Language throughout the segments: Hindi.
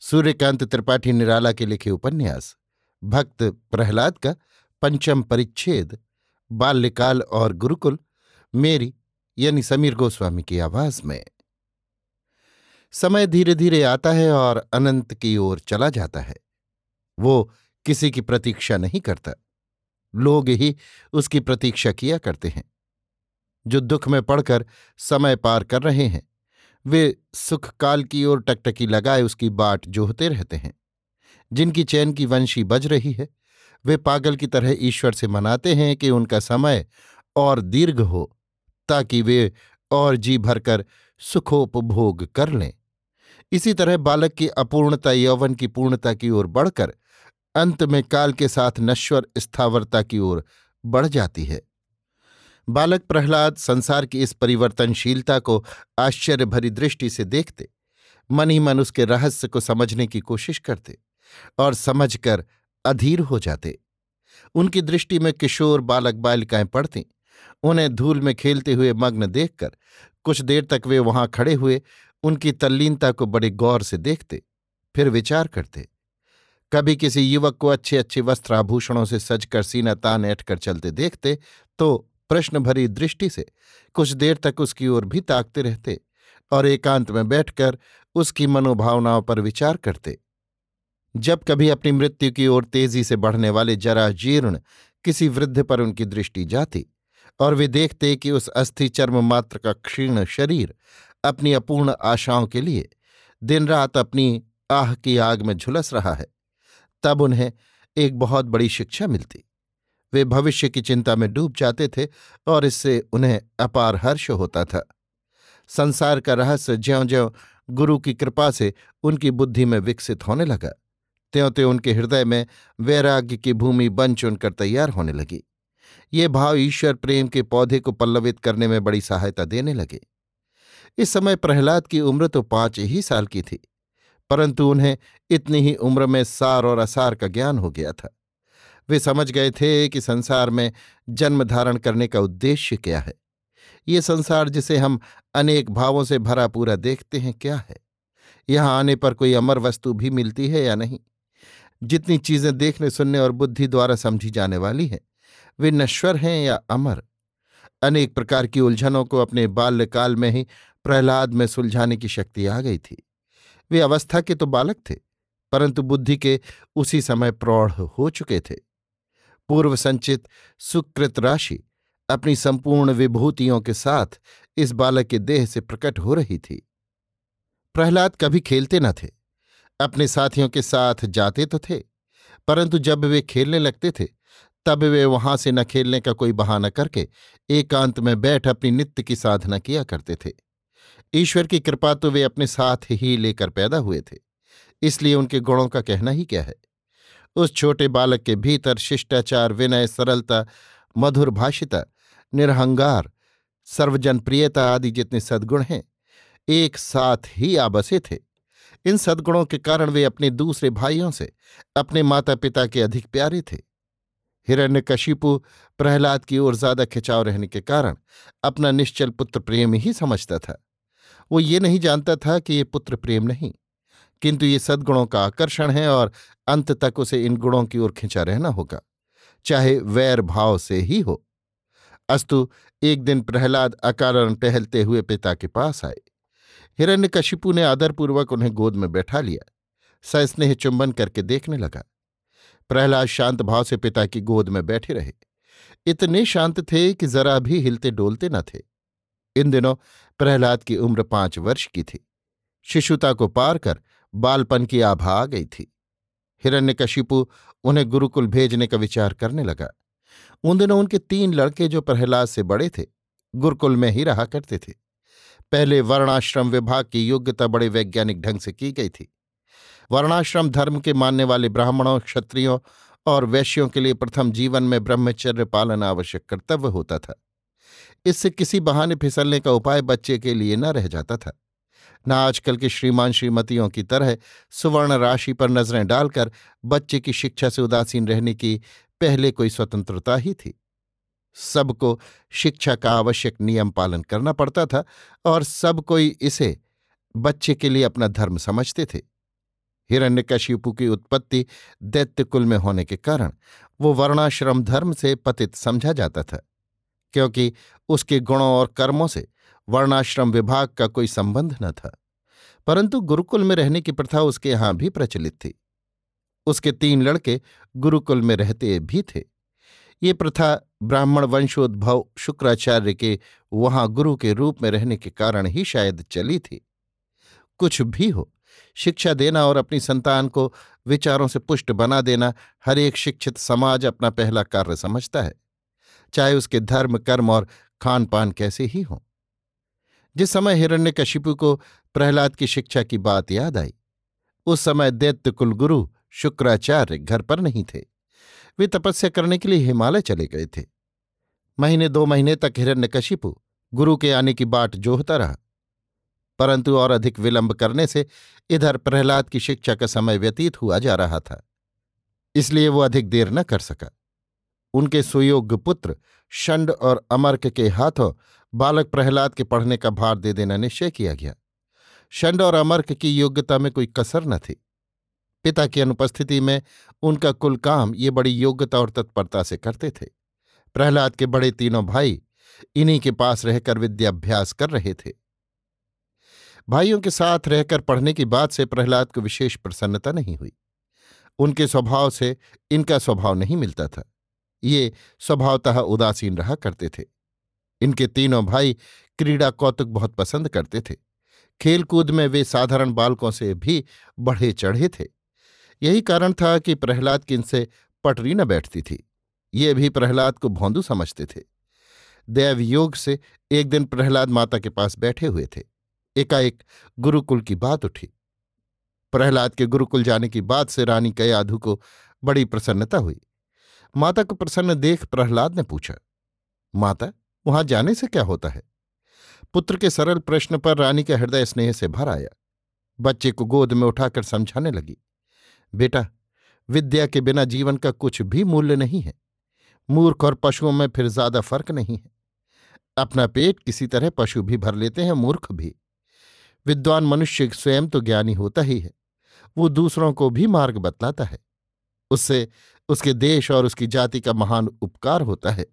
सूर्यकांत त्रिपाठी निराला के लिखे उपन्यास, भक्त प्रहलाद का पंचम परिच्छेद, बाल्यकाल और गुरुकुल, मेरी, यानी समीर गोस्वामी की आवाज़ में। समय धीरे धीरे आता है और अनंत की ओर चला जाता है। वो किसी की प्रतीक्षा नहीं करता। लोग ही उसकी प्रतीक्षा किया करते हैं। जो दुख में पड़कर समय पार कर रहे हैं वे सुख काल की ओर टकटकी लगाए उसकी बाट जोहते रहते हैं। जिनकी चैन की वंशी बज रही है, वे पागल की तरह ईश्वर से मनाते हैं कि उनका समय और दीर्घ हो, ताकि वे और जी भरकर सुखोपभोग कर लें। इसी तरह बालक की अपूर्णता, यौवन की पूर्णता की ओर बढ़कर, अंत में काल के साथ नश्वर, स्थावरता की ओर बढ़ जाती है। बालक प्रहलाद संसार की इस परिवर्तनशीलता को आश्चर्य भरी दृष्टि से देखते, मन ही मन उसके रहस्य को समझने की कोशिश करते और समझकर अधीर हो जाते। उनकी दृष्टि में किशोर बालक बालिकाएँ पड़ती उन्हें धूल में खेलते हुए मग्न देखकर कुछ देर तक वे वहाँ खड़े हुए, उनकी तल्लीनता को बड़े गौर से देखते, फिर विचार करते। कभी किसी युवक को अच्छे अच्छे वस्त्र आभूषणों से सजकर सीना तान ऐठ कर चलते देखते तो प्रश्न भरी दृष्टि से कुछ देर तक उसकी ओर भी ताकते रहते और एकांत में बैठकर उसकी मनोभावनाओं पर विचार करते। जब कभी अपनी मृत्यु की ओर तेज़ी से बढ़ने वाले जरा जीर्ण किसी वृद्ध पर उनकी दृष्टि जाती और वे देखते कि उस अस्थि चर्म मात्र का क्षीण शरीर अपनी अपूर्ण आशाओं के लिए दिन रात अपनी आह की आग में झुलस रहा है, तब उन्हें एक बहुत बड़ी शिक्षा मिलती। वे भविष्य की चिंता में डूब जाते थे और इससे उन्हें अपार हर्ष होता था। संसार का रहस्य ज्यों ज्यों गुरु की कृपा से उनकी बुद्धि में विकसित होने लगा त्यों त्यों उनके हृदय में वैराग्य की भूमि बन चुनकर तैयार होने लगी। ये भाव ईश्वर प्रेम के पौधे को पल्लवित करने में बड़ी सहायता देने लगे। इस समय प्रहलाद की उम्र तो पाँच ही साल की थी, परंतु उन्हें इतनी ही उम्र में सार और असार का ज्ञान हो गया था। वे समझ गए थे कि संसार में जन्म धारण करने का उद्देश्य क्या है। ये संसार जिसे हम अनेक भावों से भरा पूरा देखते हैं क्या है? यहाँ आने पर कोई अमर वस्तु भी मिलती है या नहीं? जितनी चीज़ें देखने, सुनने और बुद्धि द्वारा समझी जाने वाली हैं, वे नश्वर हैं या अमर? अनेक प्रकार की उलझनों को अपने बाल्यकाल में ही प्रहलाद में सुलझाने की शक्ति आ गई थी। वे अवस्था के तो बालक थे, परंतु बुद्धि के उसी समय प्रौढ़ हो चुके थे। पूर्व संचित सुकृत राशि अपनी संपूर्ण विभूतियों के साथ इस बालक के देह से प्रकट हो रही थी। प्रहलाद कभी खेलते न थे। अपने साथियों के साथ जाते तो थे, परंतु जब वे खेलने लगते थे, तब वे वहाँ से न खेलने का कोई बहाना करके एकांत में बैठ अपनी नित्य की साधना किया करते थे। ईश्वर की कृपा तो वे अपने साथ ही लेकर पैदा हुए थे, इसलिए उनके गुणों का कहना ही क्या है? उस छोटे बालक के भीतर शिष्टाचार, विनय, सरलता, मधुर भाषिता निरहंगार सर्वजन प्रियता आदि जितने सद्गुण हैं, एक साथ ही आबसे थे। इन सद्गुणों के कारण वे अपने दूसरे भाइयों से अपने माता पिता के अधिक प्यारे थे। हिरण्यकशिपु प्रहलाद की ओर ज़्यादा खिंचाव रहने के कारण अपना निश्चल पुत्र प्रेम ही समझता था। वो ये नहीं जानता था कि ये पुत्र प्रेम नहीं। किंतु ये सद्गुणों का आकर्षण है और अंत तक उसे इन गुणों की ओर खिंचा रहना होगा, चाहे वैर भाव से ही हो। अस्तु, एक दिन प्रहलाद अकारण टहलते हुए पिता के पास आए। हिरण्य हिरण्यकशिपु ने आदरपूर्वक उन्हें गोद में बैठा लिया। सस्नेह चुंबन करके देखने लगा। प्रहलाद शांत भाव से पिता की गोद में बैठे रहे। इतने शांत थे कि जरा भी हिलते डोलते न थे। इन दिनों प्रहलाद की उम्र पाँच वर्ष की थी। शिशुता को पार कर बालपन की आभा आ गई थी। हिरण्यकशिपु उन्हें गुरुकुल भेजने का विचार करने लगा। उन दिनों उनके तीन लड़के जो प्रहलाद से बड़े थे, गुरुकुल में ही रहा करते थे। पहले वर्णाश्रम विभाग की योग्यता बड़े वैज्ञानिक ढंग से की गई थी। वर्णाश्रम धर्म के मानने वाले ब्राह्मणों, क्षत्रियों और वैश्यों के लिए प्रथम जीवन में ब्रह्मचर्य पालन आवश्यक कर्तव्य होता था। इससे किसी बहाने फिसलने का उपाय बच्चे के लिए न रह जाता था। न आजकल के श्रीमान श्रीमतियों की तरह सुवर्ण राशि पर नज़रें डालकर बच्चे की शिक्षा से उदासीन रहने की पहले कोई स्वतंत्रता ही थी। सबको शिक्षा का आवश्यक नियम पालन करना पड़ता था और सब कोई इसे बच्चे के लिए अपना धर्म समझते थे। हिरण्यकशिपु की उत्पत्ति दैत्य कुल में होने के कारण वो वर्णाश्रम धर्म से पतित समझा जाता था, क्योंकि उसके गुणों और कर्मों से वर्णाश्रम विभाग का कोई संबंध न था, परंतु गुरुकुल में रहने की प्रथा उसके यहाँ भी प्रचलित थी। उसके तीन लड़के गुरुकुल में रहते भी थे। ये प्रथा ब्राह्मण वंशोद्भव शुक्राचार्य के वहाँ गुरु के रूप में रहने के कारण ही शायद चली थी। कुछ भी हो, शिक्षा देना और अपनी संतान को विचारों से पुष्ट बना देना हर एक शिक्षित समाज अपना पहला कार्य समझता है, चाहे उसके धर्म, कर्म और खान पान कैसे ही हों। जिस समय हिरण्यकशिपु को प्रहलाद की शिक्षा की बात याद आई, उस समय दैत्य कुलगुरु शुक्राचार्य घर पर नहीं थे। वे तपस्या करने के लिए हिमालय चले गए थे। महीने दो महीने तक हिरण्यकशिपु गुरु के आने की बाट जोहता रहा। परंतु और अधिक विलंब करने से इधर प्रहलाद की शिक्षा का समय व्यतीत हुआ जा रहा था, इसलिए वो अधिक देर न कर सका। उनके सुयोग्य पुत्र, शंड और अमर्क के हाथों बालक प्रहलाद के पढ़ने का भार दे देना निश्चय किया गया। शंड और अमर्क की योग्यता में कोई कसर न थी। पिता की अनुपस्थिति में उनका कुल काम ये बड़ी योग्यता और तत्परता से करते थे। प्रहलाद के बड़े तीनों भाई इन्हीं के पास रहकर विद्याभ्यास कर रहे थे। भाइयों के साथ रहकर पढ़ने की बात से प्रहलाद को विशेष प्रसन्नता नहीं हुई। उनके स्वभाव से इनका स्वभाव नहीं मिलता था। ये स्वभावतः उदासीन रहा करते थे। इनके तीनों भाई क्रीड़ा कौतुक बहुत पसंद करते थे। खेलकूद में वे साधारण बालकों से भी बढ़े चढ़े थे। यही कारण था कि प्रहलाद की इनसे पटरी न बैठती थी। ये भी प्रहलाद को भोंदू समझते थे। दैव योग से एक दिन प्रहलाद माता के पास बैठे हुए थे। एकाएक गुरुकुल की बात उठी। प्रहलाद के गुरुकुल जाने की बात से रानी कयाधु को बड़ी प्रसन्नता हुई। माता को प्रसन्न देख प्रहलाद ने पूछा, माता वहाँ जाने से क्या होता है? पुत्र के सरल प्रश्न पर रानी का हृदय स्नेह से भर आया। बच्चे को गोद में उठाकर समझाने लगी, बेटा, विद्या के बिना जीवन का कुछ भी मूल्य नहीं है। मूर्ख और पशुओं में फिर ज़्यादा फ़र्क नहीं है। अपना पेट किसी तरह पशु भी भर लेते हैं, मूर्ख भी। विद्वान मनुष्य स्वयं तो ज्ञानी होता ही है। वो दूसरों को भी मार्ग बतलाता है। उससे, उसके देश और उसकी जाति का महान उपकार होता है।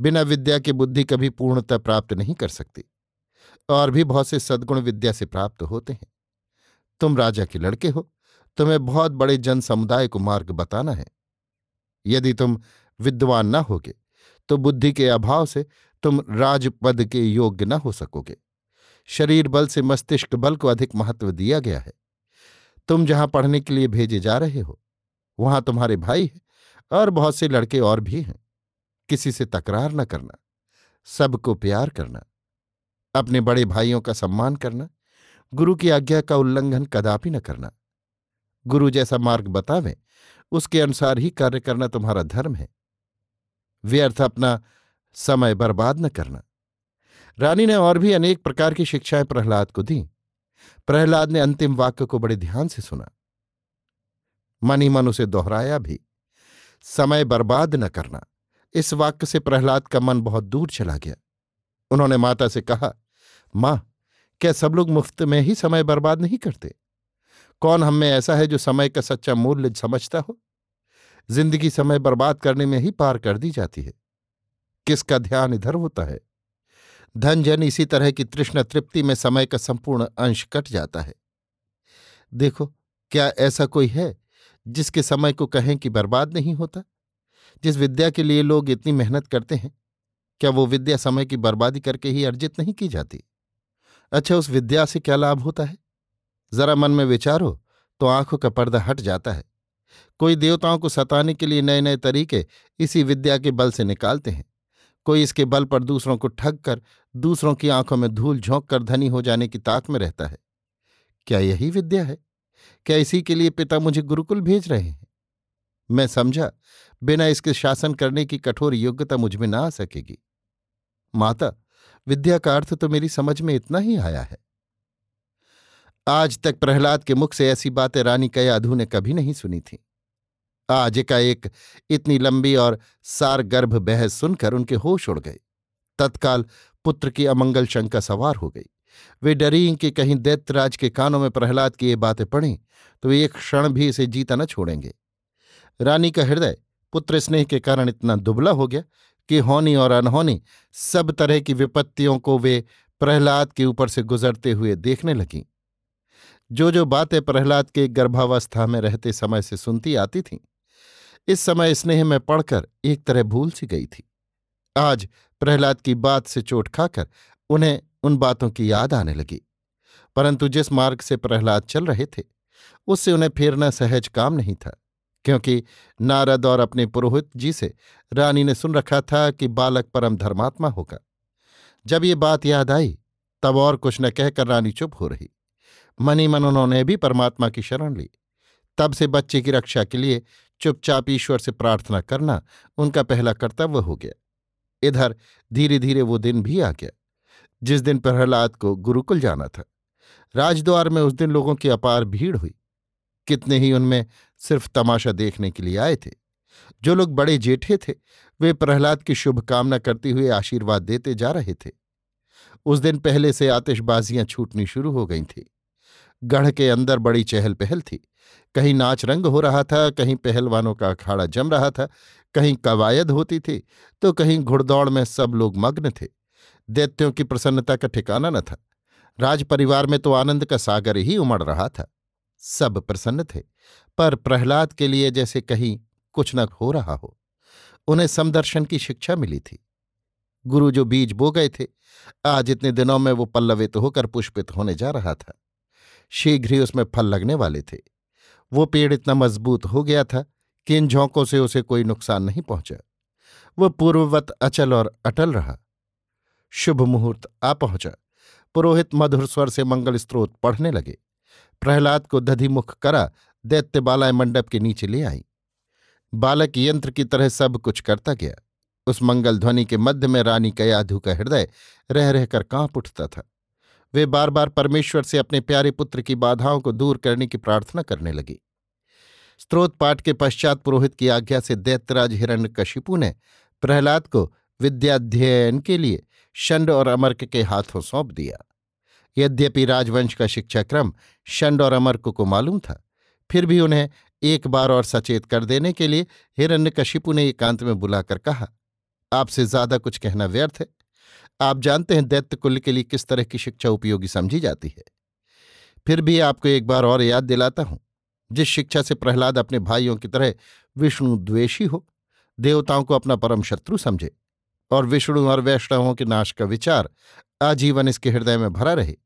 बिना विद्या के बुद्धि कभी पूर्णता प्राप्त नहीं कर सकती। और भी बहुत से सद्गुण विद्या से प्राप्त होते हैं। तुम राजा के लड़के हो, तुम्हें बहुत बड़े जन समुदाय को मार्ग बताना है। यदि तुम विद्वान न होगे तो बुद्धि के अभाव से तुम राजपद के योग्य न हो सकोगे। शरीर बल से मस्तिष्क बल को अधिक महत्व दिया गया है। तुम जहाँ पढ़ने के लिए भेजे जा रहे हो, वहाँ तुम्हारे भाई हैं और बहुत से लड़के और भी हैं। किसी से तकरार न करना, सबको प्यार करना, अपने बड़े भाइयों का सम्मान करना, गुरु की आज्ञा का उल्लंघन कदापि न करना। गुरु जैसा मार्ग बतावें, उसके अनुसार ही कार्य करना तुम्हारा धर्म है। व्यर्थ अपना समय बर्बाद न करना। रानी ने और भी अनेक प्रकार की शिक्षाएँ प्रहलाद को दी। प्रहलाद ने अंतिम वाक्य को बड़े ध्यान से सुना। मन ही मन उसे दोहराया भी, समय बर्बाद न करना। इस वाक्य से प्रहलाद का मन बहुत दूर चला गया। उन्होंने माता से कहा, माँ, क्या सब लोग मुफ़्त में ही समय बर्बाद नहीं करते? कौन हम में ऐसा है जो समय का सच्चा मूल्य समझता हो? ज़िंदगी समय बर्बाद करने में ही पार कर दी जाती है। किसका ध्यान इधर होता है? धन, जन इसी तरह की तृष्ण तृप्ति में समय का संपूर्ण अंश कट जाता है। देखो, क्या ऐसा कोई है जिसके समय को कहें कि बर्बाद नहीं होता? जिस विद्या के लिए लोग इतनी मेहनत करते हैं, क्या वो विद्या समय की बर्बादी करके ही अर्जित नहीं की जाती? अच्छा उस विद्या से क्या लाभ होता है? जरा मन में विचारो तो आँखों का पर्दा हट जाता है। कोई देवताओं को सताने के लिए नए नए तरीके इसी विद्या के बल से निकालते हैं। कोई इसके बल पर दूसरों को ठग कर, दूसरों की आँखों में धूल झोंक कर धनी हो जाने की ताक में रहता है। क्या यही विद्या है? क्या इसी के लिए पिता मुझे गुरुकुल भेज रहे हैं? मैं समझा, बिना इसके शासन करने की कठोर योग्यता मुझमें ना आ सकेगी। माता, विद्या का अर्थ तो मेरी समझ में इतना ही आया है। आज तक प्रहलाद के मुख से ऐसी बातें रानी कयाधु ने कभी नहीं सुनी थी। आज का एक इतनी लंबी और सारगर्भ बहस सुनकर उनके होश उड़ गए। तत्काल पुत्र की अमंगल शंका सवार हो गई। वे डरी कि कहीं दैत्यराज के कानों में प्रहलाद की ये बातें पढ़ें तो वे एक क्षण भी इसे जीता न छोड़ेंगे। रानी का हृदय पुत्र स्नेह के कारण इतना दुबला हो गया कि होनी और अनहोनी सब तरह की विपत्तियों को वे प्रहलाद के ऊपर से गुजरते हुए देखने लगीं। जो जो बातें प्रहलाद के गर्भावस्था में रहते समय से सुनती आती थीं, इस समय स्नेह में पढ़कर एक तरह भूल सी गई थी। आज प्रहलाद की बात से चोट खाकर उन्हें उन बातों की याद आने लगी। परंतु जिस मार्ग से प्रहलाद चल रहे थे, उससे उन्हें फेरना सहज काम नहीं था। क्योंकि नारद और अपने पुरोहित जी से रानी ने सुन रखा था कि बालक परम धर्मात्मा होगा। जब ये बात याद आई, तब और कुछ न कहकर रानी चुप हो रही। मनी मन उन्होंने भी परमात्मा की शरण ली। तब से बच्चे की रक्षा के लिए चुपचाप ईश्वर से प्रार्थना करना उनका पहला कर्तव्य हो गया। इधर धीरे धीरे वो दिन भी आ गया, जिस दिन प्रहलाद को गुरुकुल जाना था। राजद्वार में उस दिन लोगों की अपार भीड़ हुई। कितने ही उनमें सिर्फ़ तमाशा देखने के लिए आए थे। जो लोग बड़े जेठे थे, वे प्रहलाद की शुभकामना करते हुए आशीर्वाद देते जा रहे थे। उस दिन पहले से आतिशबाजियाँ छूटनी शुरू हो गई थी। गढ़ के अंदर बड़ी चहल पहल थी। कहीं नाच रंग हो रहा था, कहीं पहलवानों का अखाड़ा जम रहा था, कहीं कवायद होती थी तो कहीं घुड़दौड़ में सब लोग मग्न थे। दैत्यों की प्रसन्नता का ठिकाना न था। राज परिवार में तो आनंद का सागर ही उमड़ रहा था। सब प्रसन्न थे, पर प्रहलाद के लिए जैसे कहीं कुछ न हो रहा हो, उन्हें समदर्शन की शिक्षा मिली थी। गुरु जो बीज बो गए थे, आज इतने दिनों में वो पल्लवित होकर पुष्पित होने जा रहा था। शीघ्र ही उसमें फल लगने वाले थे। वो पेड़ इतना मज़बूत हो गया था कि इन झोंकों से उसे कोई नुकसान नहीं पहुँचा। वह पूर्ववत अचल और अटल रहा। शुभ मुहूर्त आ पहुँचा। पुरोहित मधुर स्वर से मंगल स्त्रोत पढ़ने लगे। प्रहलाद को दधिमुख करा, दैत्य बालाय मंडप के नीचे ले आई। बालक यंत्र की तरह सब कुछ करता गया। उस मंगल ध्वनि के मध्य में रानी कयाधु का हृदय रह रहकर काँप उठता था। वे बार बार परमेश्वर से अपने प्यारे पुत्र की बाधाओं को दूर करने की प्रार्थना करने लगी। स्त्रोत पाठ के पश्चात पुरोहित की आज्ञा से दैत्यराज हिरण्यकशिपु ने प्रहलाद को विद्याध्ययन के लिए शंड और अमर्क के हाथों सौंप दिया। यद्यपि राजवंश का शिक्षाक्रम शंड और अमर्क को मालूम था, फिर भी उन्हें एक बार और सचेत कर देने के लिए हिरण्यकशिपु ने एकांत में बुलाकर कहा, आपसे ज़्यादा कुछ कहना व्यर्थ है। आप जानते हैं दैत्य कुल के लिए किस तरह की शिक्षा उपयोगी समझी जाती है। फिर भी आपको एक बार और याद दिलाता हूँ, जिस शिक्षा से प्रहलाद अपने भाइयों की तरह विष्णु द्वेषी हो, देवताओं को अपना परम शत्रु समझे और विष्णु और वैष्णवों के नाश का विचार आजीवन इसके हृदय में भरा रहे।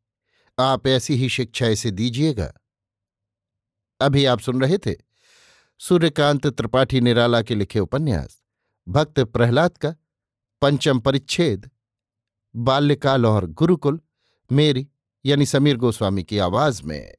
आप ऐसी ही शिक्षा इसे दीजिएगा। अभी आप सुन रहे थे सूर्यकांत त्रिपाठी निराला के लिखे उपन्यास, भक्त प्रहलाद का पंचम परिच्छेद, बाल्यकाल और गुरुकुल, मेरी यानी समीर गोस्वामी की आवाज़ में।